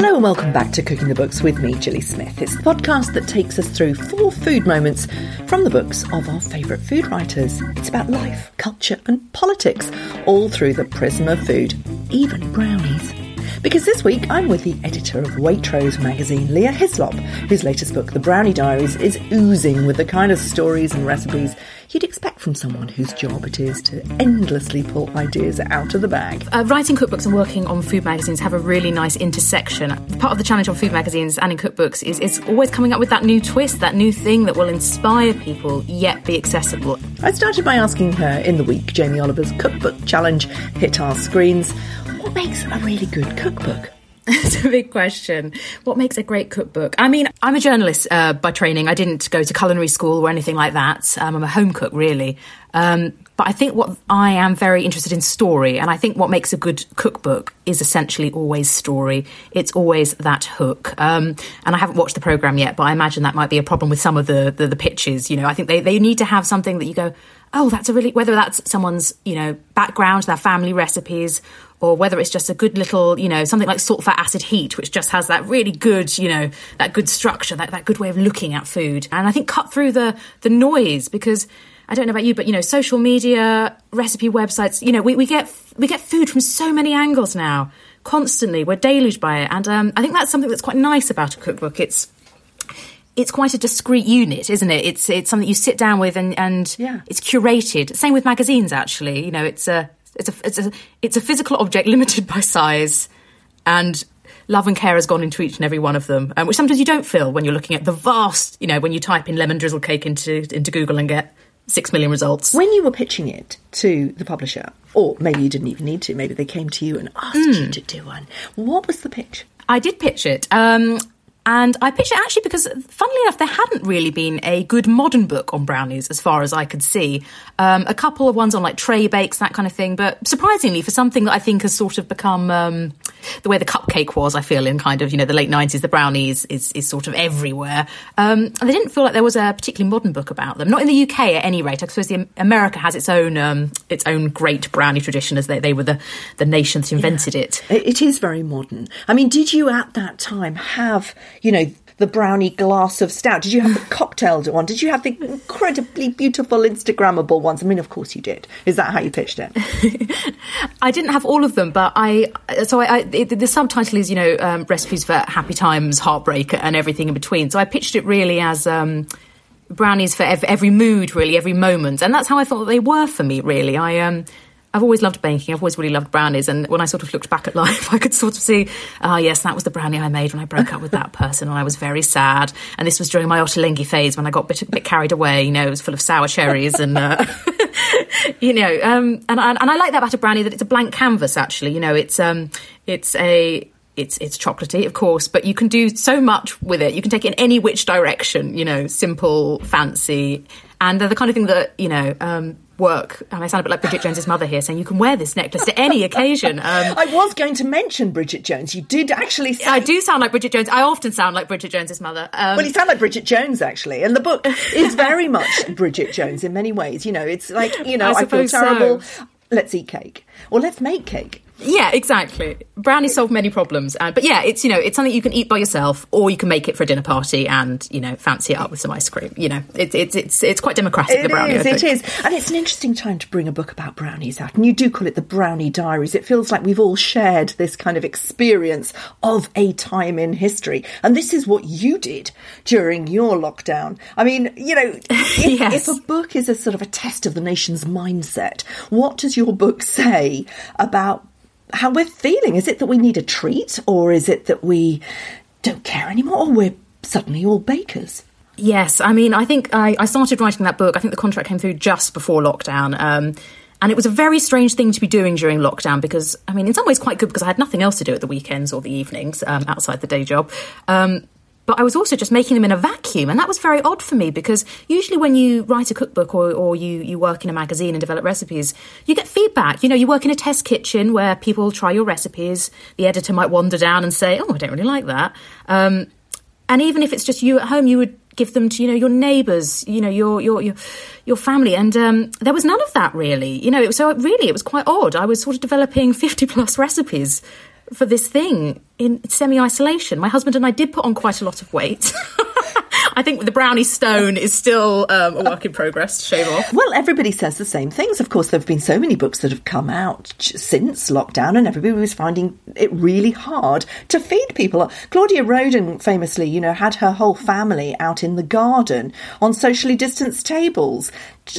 Hello and welcome back to Cooking the Books with me, Gilly Smith. It's the podcast that takes us through four food moments from the books of our favourite food writers. It's about life, culture, and politics, all through the prism of food, even brownies. Because this week I'm with the editor of Waitrose magazine, Leah Hyslop, whose latest book, The Brownie Diaries, is oozing with the kind of stories and recipes you'd expect from someone whose job it is to endlessly pull ideas out of the bag. Uh, writing cookbooks and working on food magazines have a really nice intersection. Part of the challenge on food magazines and in cookbooks is, is always coming up with that new twist, that new thing that will inspire people yet be accessible. I started by asking her in the week Jamie Oliver's cookbook challenge hit our screens what makes a really good cookbook? It's a big question. What makes a great cookbook? I mean, I'm a journalist uh, by training. I didn't go to culinary school or anything like that. Um, I'm a home cook, really. Um, but I think what I am very interested in story, and I think what makes a good cookbook is essentially always story. It's always that hook. Um, and I haven't watched the program yet, but I imagine that might be a problem with some of the the, the pitches. You know, I think they, they need to have something that you go, oh, that's a really whether that's someone's you know background, their family recipes, or whether it's just a good little, you know, something like salt, fat, acid, heat, which just has that really good, you know, that good structure, that, that good way of looking at food. And I think cut through the, the noise because I don't know about you, but you know, social media, recipe websites, you know, we, we get we get food from so many angles now, constantly. We're deluged by it, and um, I think that's something that's quite nice about a cookbook. It's it's quite a discrete unit, isn't it? It's it's something you sit down with and and yeah. it's curated. Same with magazines, actually. You know, it's a it's a it's a it's a physical object limited by size, and love and care has gone into each and every one of them, um, which sometimes you don't feel when you're looking at the vast. You know, when you type in lemon drizzle cake into into Google and get six million results. When you were pitching it to the publisher, or maybe you didn't even need to, maybe they came to you and asked mm. you to do one. What was the pitch? I did pitch it. Um, and I pitched it actually because, funnily enough, there hadn't really been a good modern book on brownies as far as I could see. Um, a couple of ones on like tray bakes, that kind of thing. But surprisingly, for something that I think has sort of become um, the way the cupcake was, I feel, in kind of, you know, the late 90s, the brownies is, is sort of everywhere. Um, and I didn't feel like there was a particularly modern book about them. Not in the UK at any rate. I suppose the, America has its own um, its own great brownie tradition as they, they were the, the nation that invented yeah. it. It is very modern. I mean, did you at that time have you know, the brownie glass of stout? Did you have the cocktailed one? Did you have the incredibly beautiful Instagrammable ones? I mean, of course you did. Is that how you pitched it? I didn't have all of them, but I. So I, I it, the subtitle is, you know, um, recipes for happy times, heartbreak, and everything in between. So I pitched it really as. Um, brownies for every mood, really, every moment, and that's how I thought they were for me. Really, I um, I've always loved baking. I've always really loved brownies. And when I sort of looked back at life, I could sort of see, ah, oh, yes, that was the brownie I made when I broke up with that person and I was very sad. And this was during my Ottolenghi phase when I got a bit, a bit carried away. You know, it was full of sour cherries and, uh, you know, um, and, and, and I like that about a brownie that it's a blank canvas, actually. You know, it's, um, it's a, it's it's chocolatey, of course, but you can do so much with it. You can take it in any which direction, you know, simple, fancy, and they're the kind of thing that you know um, work. And I sound a bit like Bridget Jones's mother here, saying you can wear this necklace to any occasion. Um, I was going to mention Bridget Jones. You did actually. Sound... I do sound like Bridget Jones. I often sound like Bridget Jones's mother. Um, well, you sound like Bridget Jones actually, and the book is very much Bridget Jones in many ways. You know, it's like you know, I, I feel terrible. So. Let's eat cake, or let's make cake. Yeah, exactly. Brownies solve many problems, uh, but yeah, it's you know it's something you can eat by yourself, or you can make it for a dinner party and you know fancy it up with some ice cream. You know, it's it's it's it's quite democratic. It the brownie, is, it is, and it's an interesting time to bring a book about brownies out. And you do call it the Brownie Diaries. It feels like we've all shared this kind of experience of a time in history, and this is what you did during your lockdown. I mean, you know, if, yes. if a book is a sort of a test of the nation's mindset, what does your book say about how we're feeling. Is it that we need a treat, or is it that we don't care anymore, or we're suddenly all bakers? Yes, I mean, I think I, I started writing that book. I think the contract came through just before lockdown. Um, and it was a very strange thing to be doing during lockdown because, I mean, in some ways quite good because I had nothing else to do at the weekends or the evenings um, outside the day job. Um, but I was also just making them in a vacuum. And that was very odd for me because usually when you write a cookbook or, or you, you work in a magazine and develop recipes, you get feedback. You know, you work in a test kitchen where people try your recipes. The editor might wander down and say, oh, I don't really like that. Um, and even if it's just you at home, you would give them to you know your neighbours, you know your your your, your family, and um, there was none of that really. You know, it was, so really it was quite odd. I was sort of developing fifty plus recipes for this thing in semi isolation. My husband and I did put on quite a lot of weight. I think the brownie stone is still um, a work in progress to shave off. Well, everybody says the same things. Of course, there have been so many books that have come out since lockdown, and everybody was finding it really hard to feed people. Claudia Roden famously, you know, had her whole family out in the garden on socially distanced tables,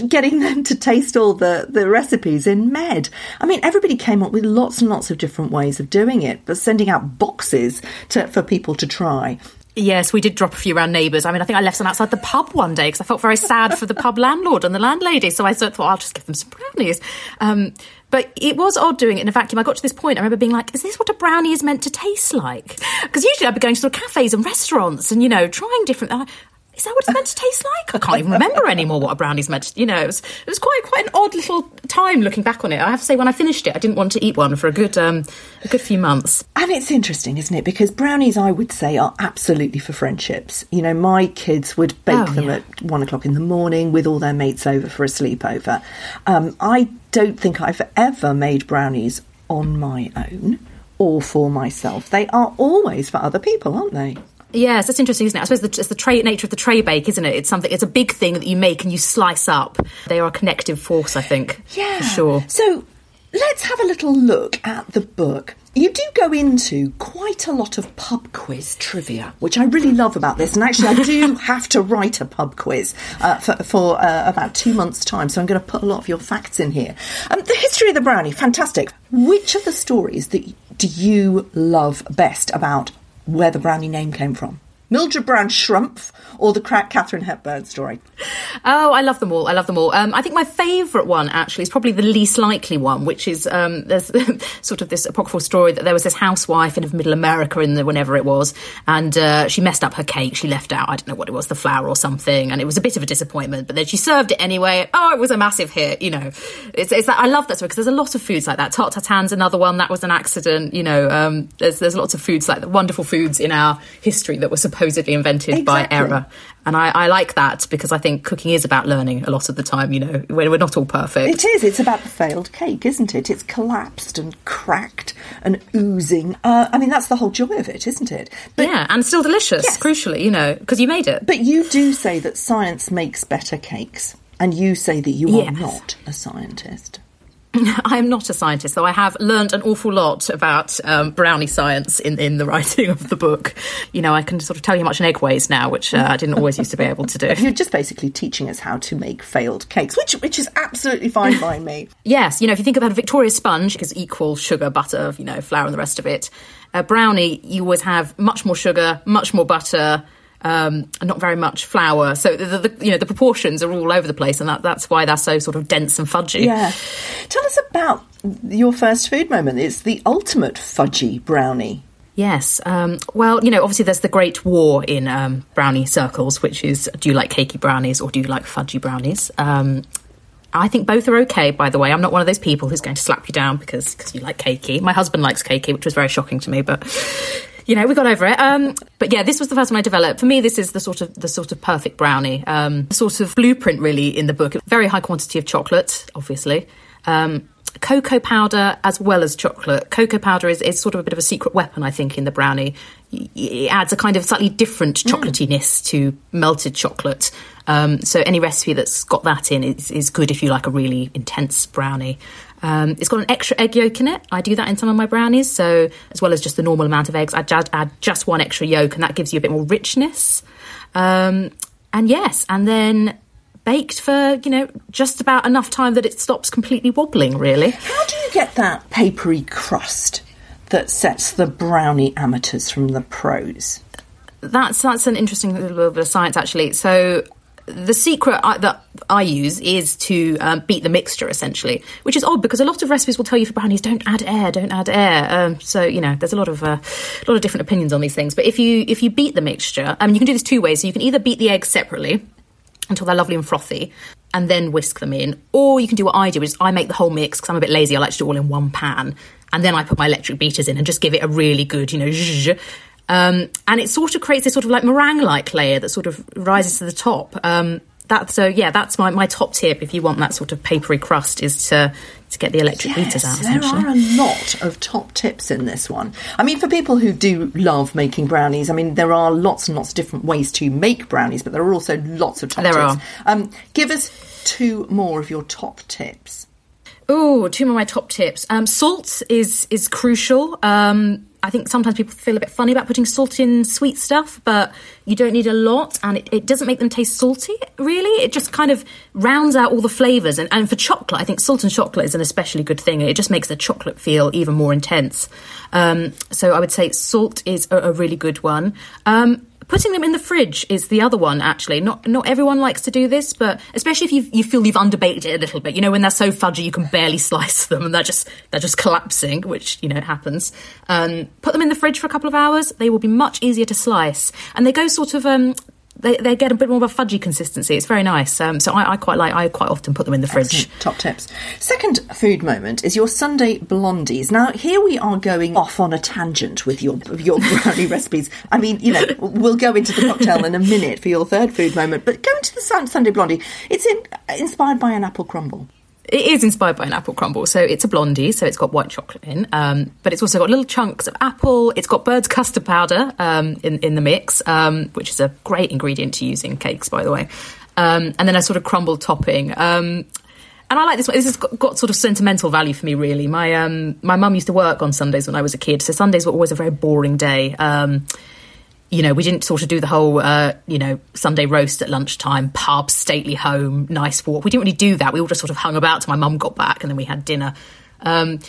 getting them to taste all the, the recipes in med. I mean, everybody came up with lots and lots of different ways of doing it, but sending out boxes to, for people to try. Yes, we did drop a few around neighbours. I mean, I think I left some outside the pub one day because I felt very sad for the pub landlord and the landlady. So I thought, I'll just give them some brownies. Um, but it was odd doing it in a vacuum. I got to this point, I remember being like, is this what a brownie is meant to taste like? Because usually I'd be going to sort of cafes and restaurants and, you know, trying different is that what it's meant to taste like? I can't even remember anymore what a brownie's meant to, you know, it was, it was quite, quite an odd little time looking back on it. I have to say, when I finished it, I didn't want to eat one for a good, um, a good few months. And it's interesting, isn't it? Because brownies, I would say, are absolutely for friendships. You know, my kids would bake oh, them yeah. at one o'clock in the morning with all their mates over for a sleepover. Um, I don't think I've ever made brownies on my own or for myself. They are always for other people, aren't they? Yes, that's interesting, isn't it? I suppose the, it's the tray, nature of the tray bake, isn't it? It's something. It's a big thing that you make and you slice up. They are a connective force, I think. Yeah, for sure. So let's have a little look at the book. You do go into quite a lot of pub quiz trivia, which I really love about this. And actually, I do have to write a pub quiz uh, for, for uh, about two months' time. So I'm going to put a lot of your facts in here. Um, the history of the brownie, fantastic. Which of the stories that do you love best about where the brownie name came from. Mildred Brown Schrumpf or the crack Katharine Hepburn story? Oh, I love them all. I love them all. Um, I think my favourite one actually is probably the least likely one, which is um, there's sort of this apocryphal story that there was this housewife in Middle America in the whenever it was, and uh, she messed up her cake. She left out I don't know what it was, the flour or something, and it was a bit of a disappointment. But then she served it anyway. Oh, it was a massive hit. You know, it's, it's that I love that story because there's a lot of foods like that. Tarte tatin's another one that was an accident. You know, um, there's there's lots of foods like wonderful foods in our history that were supposed supposedly invented exactly. by error. And I, I, like that because I think cooking is about learning a lot of the time, you know, when we're not all perfect. It is. It's about the failed cake, isn't it? It's collapsed and cracked and oozing. Uh, I mean, that's the whole joy of it, isn't it? But, yeah, and still delicious, yes. crucially, you know, because you made it. But you do say that science makes better cakes. And you say that you yes. are not a scientist. I'm not a scientist, though I have learned an awful lot about um, brownie science in, in the writing of the book. You know, I can sort of tell you how much an egg weighs now, which uh, I didn't always used to be able to do. You're just basically teaching us how to make failed cakes, which which is absolutely fine by me. yes, you know, if you think about a Victoria sponge, because equal sugar, butter, you know, flour, and the rest of it. A brownie, you always have much more sugar, much more butter um, not very much flour. So the, the, you know the proportions are all over the place, and that, that's why they're so sort of dense and fudgy. Yeah. Tell us about your first food moment. It's the ultimate fudgy brownie. Yes. Um, well, you know, obviously there's the great war in um, brownie circles, which is do you like cakey brownies or do you like fudgy brownies? Um, I think both are okay, by the way. I'm not one of those people who's going to slap you down because because you like cakey. My husband likes cakey, which was very shocking to me, but you know, we got over it. Um, but yeah, this was the first one I developed. For me, this is the sort of the sort of perfect brownie, um, sort of blueprint really in the book. Very high quantity of chocolate, obviously. Um, cocoa powder as well as chocolate. Cocoa powder is, is sort of a bit of a secret weapon, I think, in the brownie. It adds a kind of slightly different mm. chocolatiness mm. to melted chocolate. Um, so any recipe that's got that in is, is good if you like a really intense brownie. Um, it's got an extra egg yolk in it. I do that in some of my brownies. So, as well as just the normal amount of eggs, I add, add just one extra yolk, and that gives you a bit more richness. Um, and yes, and then baked for, you know, just about enough time that it stops completely wobbling, really. How do you get that papery crust that sets the brownie amateurs from the pros? That's that's an interesting little bit of science, actually. So the secret I, that I use is to um, beat the mixture essentially, which is odd because a lot of recipes will tell you for brownies don't add air, don't add air. Um, so you know, there's a lot of uh, a lot of different opinions on these things. But if you if you beat the mixture, um, you can do this two ways. So you can either beat the eggs separately until they're lovely and frothy, and then whisk them in, or you can do what I do, which is I make the whole mix because I'm a bit lazy. I like to do it all in one pan, and then I put my electric beaters in and just give it a really good, you know. Um, and it sort of creates this sort of like meringue like layer that sort of rises to the top. Um, that so yeah, that's my, my top tip if you want that sort of papery crust is to to get the electric yes, beaters out. There are a lot of top tips in this one. I mean, for people who do love making brownies, I mean, there are lots and lots of different ways to make brownies, but there are also lots of top there tips. Are. Um, give us two more of your top tips. Oh, two more of my top tips. Um, salt is is crucial. Um, I think sometimes people feel a bit funny about putting salt in sweet stuff, but you don't need a lot, and it, it doesn't make them taste salty. Really, it just kind of rounds out all the flavors. And, and for chocolate, I think salt and chocolate is an especially good thing. It just makes the chocolate feel even more intense. Um, so I would say salt is a, a really good one. Um, Putting them in the fridge is the other one, actually. Not not everyone likes to do this, but especially if you you feel you've underbaked it a little bit. You know, when they're so fudgy you can barely slice them and they're just they're just collapsing, which you know happens. Um, put them in the fridge for a couple of hours. They will be much easier to slice, and they go sort of um, they, they get a bit more of a fudgy consistency. It's very nice. Um, so I, I, quite like. I quite often put them in the fridge. Excellent. Top tips. Second food moment is your Sunday blondies. Now here we are going off on a tangent with your your brownie recipes. I mean, you know, we'll go into the cocktail in a minute for your third food moment, but go into the Sunday blondie. It's in, inspired by an apple crumble. It is inspired by an apple crumble. So it's a blondie, so it's got white chocolate in, um, but it's also got little chunks of apple. It's got bird's custard powder um, in, in the mix, um, which is a great ingredient to use in cakes, by the way. Um, and then a sort of crumble topping. Um, and I like this one. This has got, got, sort of sentimental value for me, really. My um, my mum used to work on Sundays when I was a kid, so Sundays were always a very boring day you know, we didn't sort of do the whole, uh, you know, Sunday roast at lunchtime, pub, stately home, nice walk. We didn't really do that. We all just sort of hung about till my mum got back and then we had dinner. Um,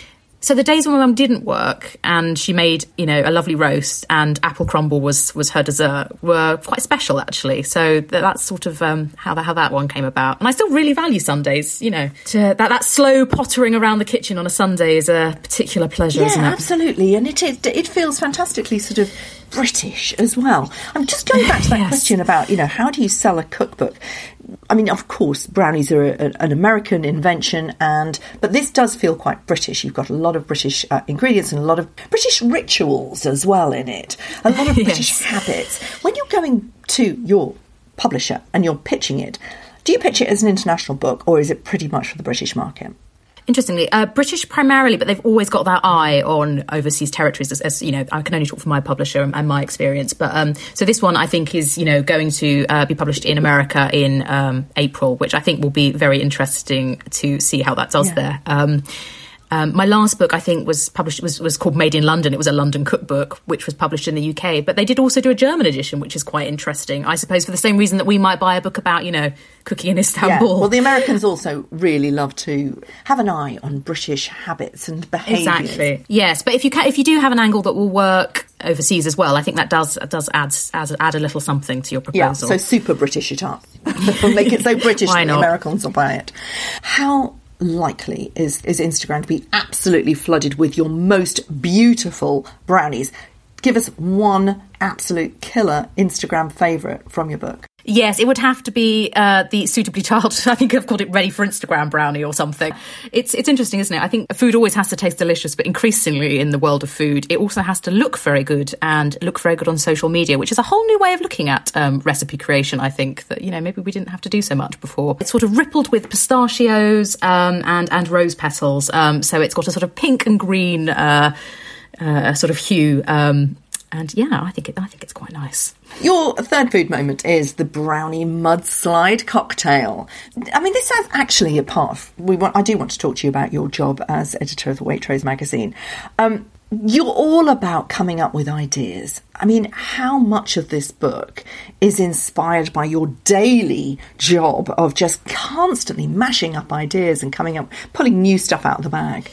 so the days when my mum didn't work and she made, you know, a lovely roast and apple crumble was was her dessert were quite special actually. So that's sort of um, how that how that one came about. And I still really value Sundays. You know, to, that that slow pottering around the kitchen on a Sunday is a particular pleasure, yeah, isn't it? absolutely. And it, it it feels fantastically sort of British as well. I'm just going back to that yes. question about, you know, how do you sell a cookbook? I mean, of course, brownies are a, an American invention, and but this does feel quite British. You've got a lot of British uh, ingredients and a lot of British rituals as well in it. A lot of yes. British habits. When you're going to your publisher and you're pitching it, do you pitch it as an international book, or is it pretty much for the British market? Interestingly, uh, British primarily, but they've always got that eye on overseas territories. As, as you know, I can only talk for my publisher and, and my experience. But um, so this one, I think, is you know going to uh, be published in America in um, April, which I think will be very interesting to see how that does yeah. there. Um, um, my last book, I think, was published was, was called Made in London. It was a London cookbook, which was published in the UK. But they did also do a German edition, which is quite interesting. I suppose for the same reason that we might buy a book about, you know, cooking in Istanbul. Yeah. Well, the Americans also really love to have an eye on British habits and behaviours. Exactly. Yes, but if you can, if you do have an angle that will work overseas as well, I think that does does add add, add a little something to your proposal. Yeah. So super British it up. Make it so British that the Americans will buy it. How likely is, is Instagram to be absolutely flooded with your most beautiful brownies. Give us one absolute killer Instagram favourite from your book. Yes, it would have to be uh, the suitably tiled. I think I've called it ready for Instagram brownie or something. It's it's interesting, isn't it? I think food always has to taste delicious, but increasingly in the world of food, it also has to look very good and look very good on social media, which is a whole new way of looking at um, recipe creation. I think that you know maybe we didn't have to do so much before. It's sort of rippled with pistachios um, and and rose petals, um, so it's got a sort of pink and green uh, uh, sort of hue. Um, and yeah, I think it, I think it's quite nice. Your third food moment is the brownie mudslide cocktail. I mean, this is actually a part. We want. I do want to talk to you about your job as editor of the Waitrose magazine. Um, you're all about coming up with ideas. I mean, how much of this book is inspired by your daily job of just constantly mashing up ideas and coming up, pulling new stuff out of the bag?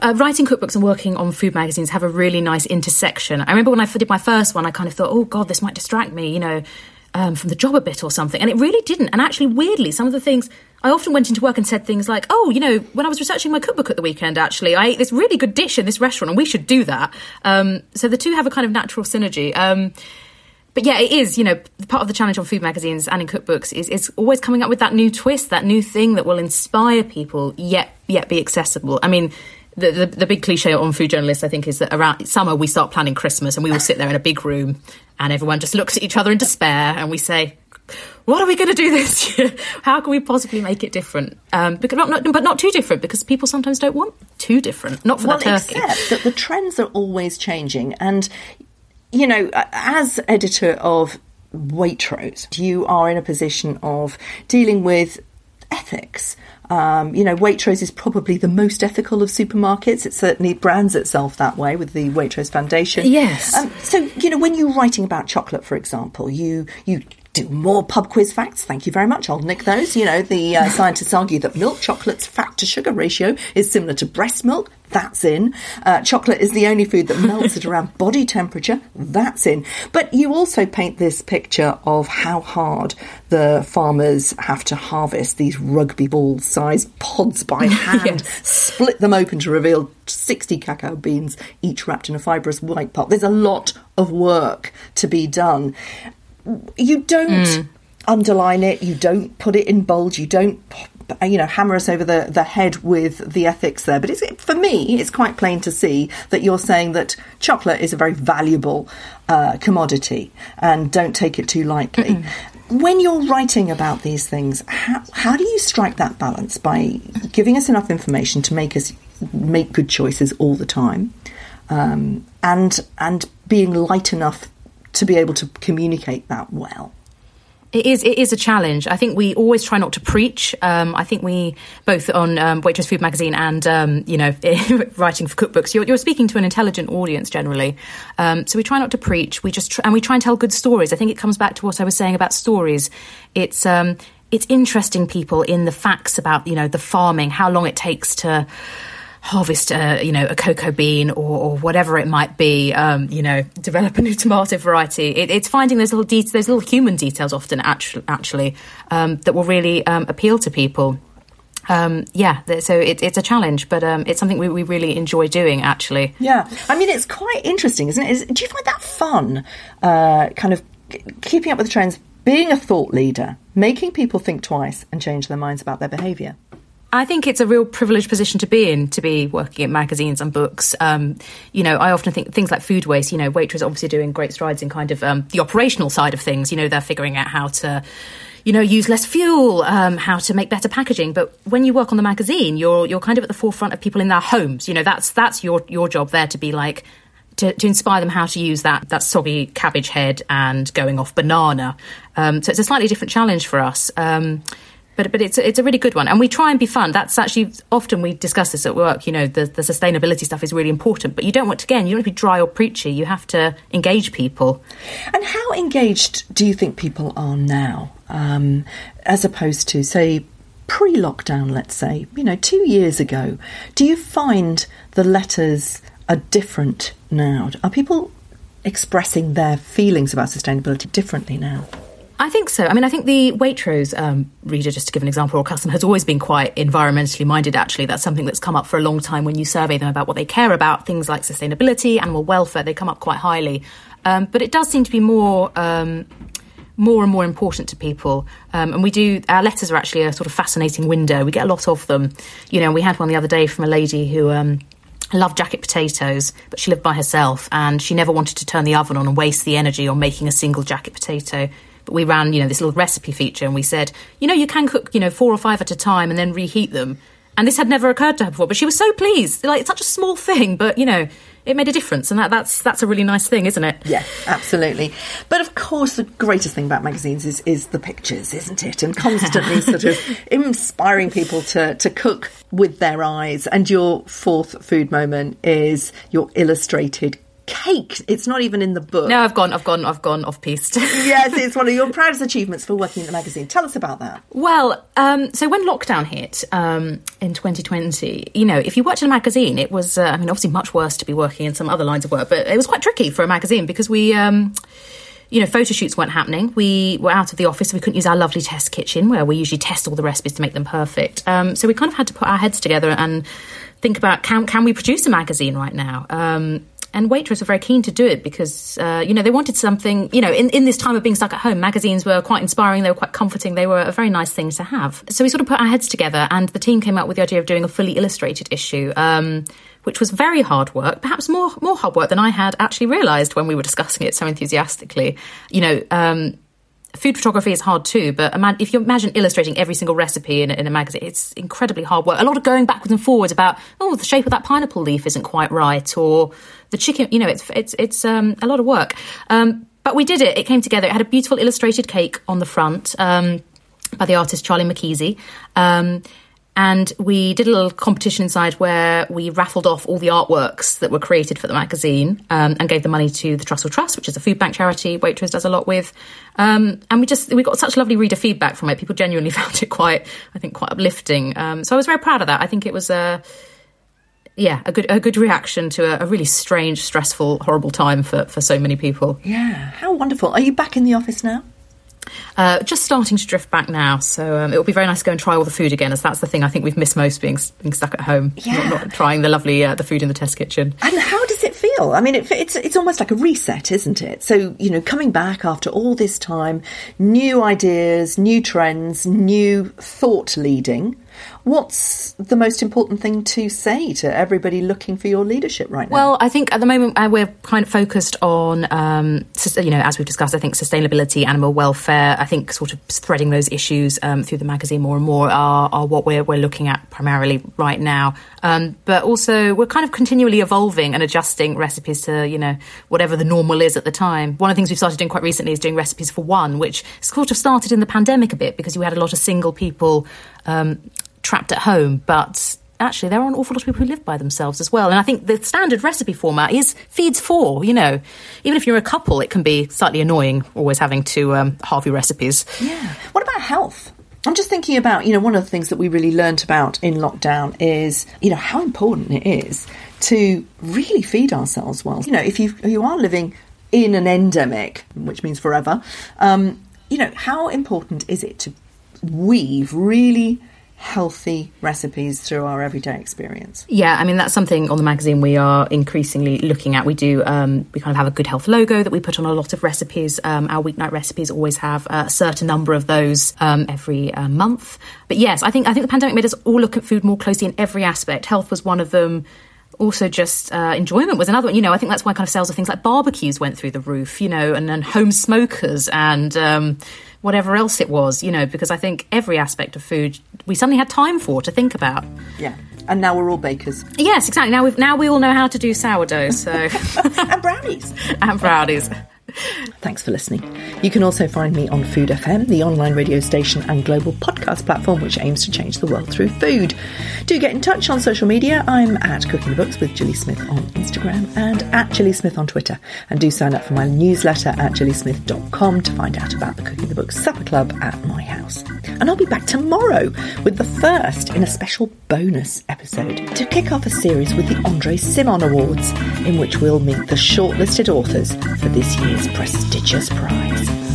Uh, writing cookbooks and working on food magazines have a really nice intersection. I remember when I did my first one, I kind of thought, oh God, this might distract me, you know, um, from the job a bit or something. And it really didn't. And actually, weirdly, some of the things I often went into work and said things like, oh, you know, when I was researching my cookbook at the weekend, actually, I ate this really good dish in this restaurant and we should do that. Um, so the two have a kind of natural synergy. Um, but yeah, it is, you know, part of the challenge on food magazines and in cookbooks is, is always coming up with that new twist, that new thing that will inspire people, yet, yet be accessible. I mean, the, the, the, big cliche on food journalists, I think, is that around summer we start planning Christmas and we all sit there in a big room and everyone just looks at each other in despair and we say, what are we going to do this year? How can we possibly make it different? Um, because not, not, but not too different, because people sometimes don't want too different. Not for well, the turkey. except that the trends are always changing, and you know, as editor of Waitrose, you are in a position of dealing with ethics. Um, you know, Waitrose is probably the most ethical of supermarkets. It certainly brands itself that way with the Waitrose Foundation. Yes. Um, so, you know, when you're writing about chocolate, for example, you you do more pub quiz facts. Thank you very much. I'll nick those. You know, the uh, scientists argue that milk chocolate's fat to sugar ratio is similar to breast milk. That's in. Uh, chocolate is the only food that melts at around body temperature. That's in. But you also paint this picture of how hard the farmers have to harvest these rugby ball sized pods by hand, Yes. split them open to reveal 60 cacao beans, each wrapped in a fibrous white pulp. There's a lot of work to be done you don't underline it, you don't put it in bold, you don't you know hammer us over the, the head with the ethics there. But it's, for me it's quite plain to see that you're saying that chocolate is a very valuable uh, commodity and don't take it too lightly. When you're writing about these things how, how do you strike that balance by giving us enough information to make us make good choices all the time um, and and being light enough to be able to communicate that well. It is. It is a challenge. I think we always try not to preach. Um, I think we both on um, Waitrose Food Magazine and um, you know writing for cookbooks. You're, you're, speaking to an intelligent audience generally, um, so we try not to preach. We just tr- and we try and tell good stories. I think it comes back to what I was saying about stories. It's um, it's interesting people in the facts about you know the farming, how long it takes to harvest a you know a cocoa bean or, or whatever it might be um, you know develop a new tomato variety it, it's finding those little de- those little human details often actually, actually um, that will really um, appeal to people um, yeah, so it, it's a challenge, but um, it's something we, we, really enjoy doing, actually. Yeah, I mean, it's quite interesting, isn't it? Is, do you find that fun, uh, kind of keeping up with the trends, being a thought leader, making people think twice and change their minds about their behaviour? I think it's a real privileged position to be in, to be working at magazines and books. Um, you know, I often think things like food waste, you know, Waitrose obviously doing great strides in kind of um, the operational side of things. You know, they're figuring out how to, you know, use less fuel, um, how to make better packaging. But when you work on the magazine, you're you're kind of at the forefront of people in their homes. You know, that's that's your your job there to be like to, to, inspire them how to use that that soggy cabbage head and going off banana. Um, so it's a slightly different challenge for us. Um, but but it's it's a really good one, and we try and be fun. That's actually often we discuss this at work. You know, the, the sustainability stuff is really important, but you don't want to again. You don't want to be dry or preachy. You have to engage people. And how engaged do you think people are now, um, as opposed to say pre-lockdown? Let's say you know two years ago. Do you find the letters are different now? Are people expressing their feelings about sustainability differently now? I think so. I mean, I think the Waitrose um, reader, just to give an example, or customer, has always been quite environmentally minded, actually. That's something that's come up for a long time when you survey them about what they care about, things like sustainability, animal welfare, they come up quite highly. Um, but it does seem to be more. Um, more and more important to people. Um, and we do, our letters are actually a sort of fascinating window. We get a lot of them. You know, we had one the other day from a lady who um, loved jacket potatoes, but she lived by herself and she never wanted to turn the oven on and waste the energy on making a single jacket potato. But we ran, you know, this little recipe feature and we said, you know, you can cook, you know, four or five at a time and then reheat them. And this had never occurred to her before, but she was so pleased. Like, it's such a small thing, but, you know, it made a difference. And that, that's, that's a really nice thing, isn't it? Yeah, absolutely. But of course, the greatest thing about magazines is, is the pictures, isn't it? And constantly sort of inspiring people to, to cook with their eyes. And your fourth food moment is your illustrated cake. It's not even in the book. No, I've gone, I've gone, I've gone off piste. yes, it's one of your proudest achievements for working at the magazine. Tell us about that. Well, um, so when lockdown hit um, in 2020, you know, if you worked in a magazine, it was, uh, I mean, obviously much worse to be working in some other lines of work, but it was quite tricky for a magazine because we. Um, you know, photo shoots weren't happening. We were out of the office. So we couldn't use our lovely test kitchen where we usually test all the recipes to make them perfect. Um, so we kind of had to put our heads together and think about can can we produce a magazine right now? Um, and Waitrose were very keen to do it because uh, you know they wanted something. You know, in, in this time of being stuck at home, magazines were quite inspiring. They were quite comforting. They were a very nice thing to have. So we sort of put our heads together, and the team came up with the idea of doing a fully illustrated issue. Um, which was very hard work, perhaps more more hard work than I had actually realised when we were discussing it so enthusiastically. You know, um, food photography is hard too, but if you imagine illustrating every single recipe in, in, a magazine, it's incredibly hard work. A lot of going backwards and forwards about, oh, the shape of that pineapple leaf isn't quite right, or the chicken, you know, it's, it's, it's um, a lot of work. Um, but we did it. It came together. It had a beautiful illustrated cake on the front um, by the artist Charlie Mackesy. And we did a little competition inside where we raffled off all the artworks that were created for the magazine um, and gave the money to the Trussell Trust, which is a food bank charity Waitrose does a lot with. Um, and we just we got such lovely reader feedback from it. People genuinely found it quite, I think, quite uplifting. Um, so I was very proud of that. I think it was a yeah, a good a good reaction to a, a, really strange, stressful, horrible time for, for so many people. Yeah, how wonderful. Are you back in the office now? Uh, just starting to drift back now, so um, it will be very nice to go and try all the food again, as that's the thing I think we've missed most being being stuck at home, yeah. not, not trying the lovely uh, the food in the test kitchen. And how does it feel? I mean, it, it's it's almost like a reset, isn't it? So you know, coming back after all this time, new ideas, new trends, new thought leading. What's the most important thing to say to everybody looking for your leadership right now? Well, I think at the moment uh, we're kind of focused on, um, you know, as we've discussed, I think sustainability, animal welfare. I think sort of threading those issues um, through the magazine more and more are, are, what we're, we're looking at primarily right now. Um, but also, we're kind of continually evolving and adjusting recipes to, you know, whatever the normal is at the time. One of the things we've started doing quite recently is doing recipes for one, which sort of started in the pandemic a bit because we had a lot of single people um, trapped at home, but actually there are an awful lot of people who live by themselves as well. And I think the standard recipe format is feeds four. You know, even if you're a couple, it can be slightly annoying always having to um, halve your recipes. Yeah. What about health? I'm just thinking about, you know, one of the things that we really learnt about in lockdown is, you know, how important it is to really feed ourselves well. You know, if you you are living in an endemic, which means forever, um, you know, how important is it to weave really healthy recipes through our everyday experience. Yeah, I mean that's something on the magazine we are increasingly looking at. We do um, we kind of have a good health logo that we put on a lot of recipes. Um, our weeknight recipes always have a certain number of those um, every uh, month. But yes, I think I think the pandemic made us all look at food more closely in every aspect. Health was one of them also just uh, enjoyment was another one. You know, I think that's why kind of sales of things like barbecues went through the roof. You know, and then home smokers and um, whatever else it was, you know, because I think every aspect of food we suddenly had time for to think about. Yeah. And now we're all bakers. Yes, exactly. Now we now we all know how to do sourdough, so and brownies. and brownies. Thanks for listening. You can also find me on Food FM, the online radio station and global podcast platform which aims to change the world through food. Do get in touch on social media. I'm at Cooking the Books with Gilly Smith on Instagram and at Gilly Smith on Twitter. And do sign up for my newsletter at gillysmith.com to find out about the Cooking the Books Supper Club at my house. And I'll be back tomorrow with the first in a special bonus episode to kick off a series with the Andre Simon Awards, in which we'll meet the shortlisted authors for this year's prestigious prize.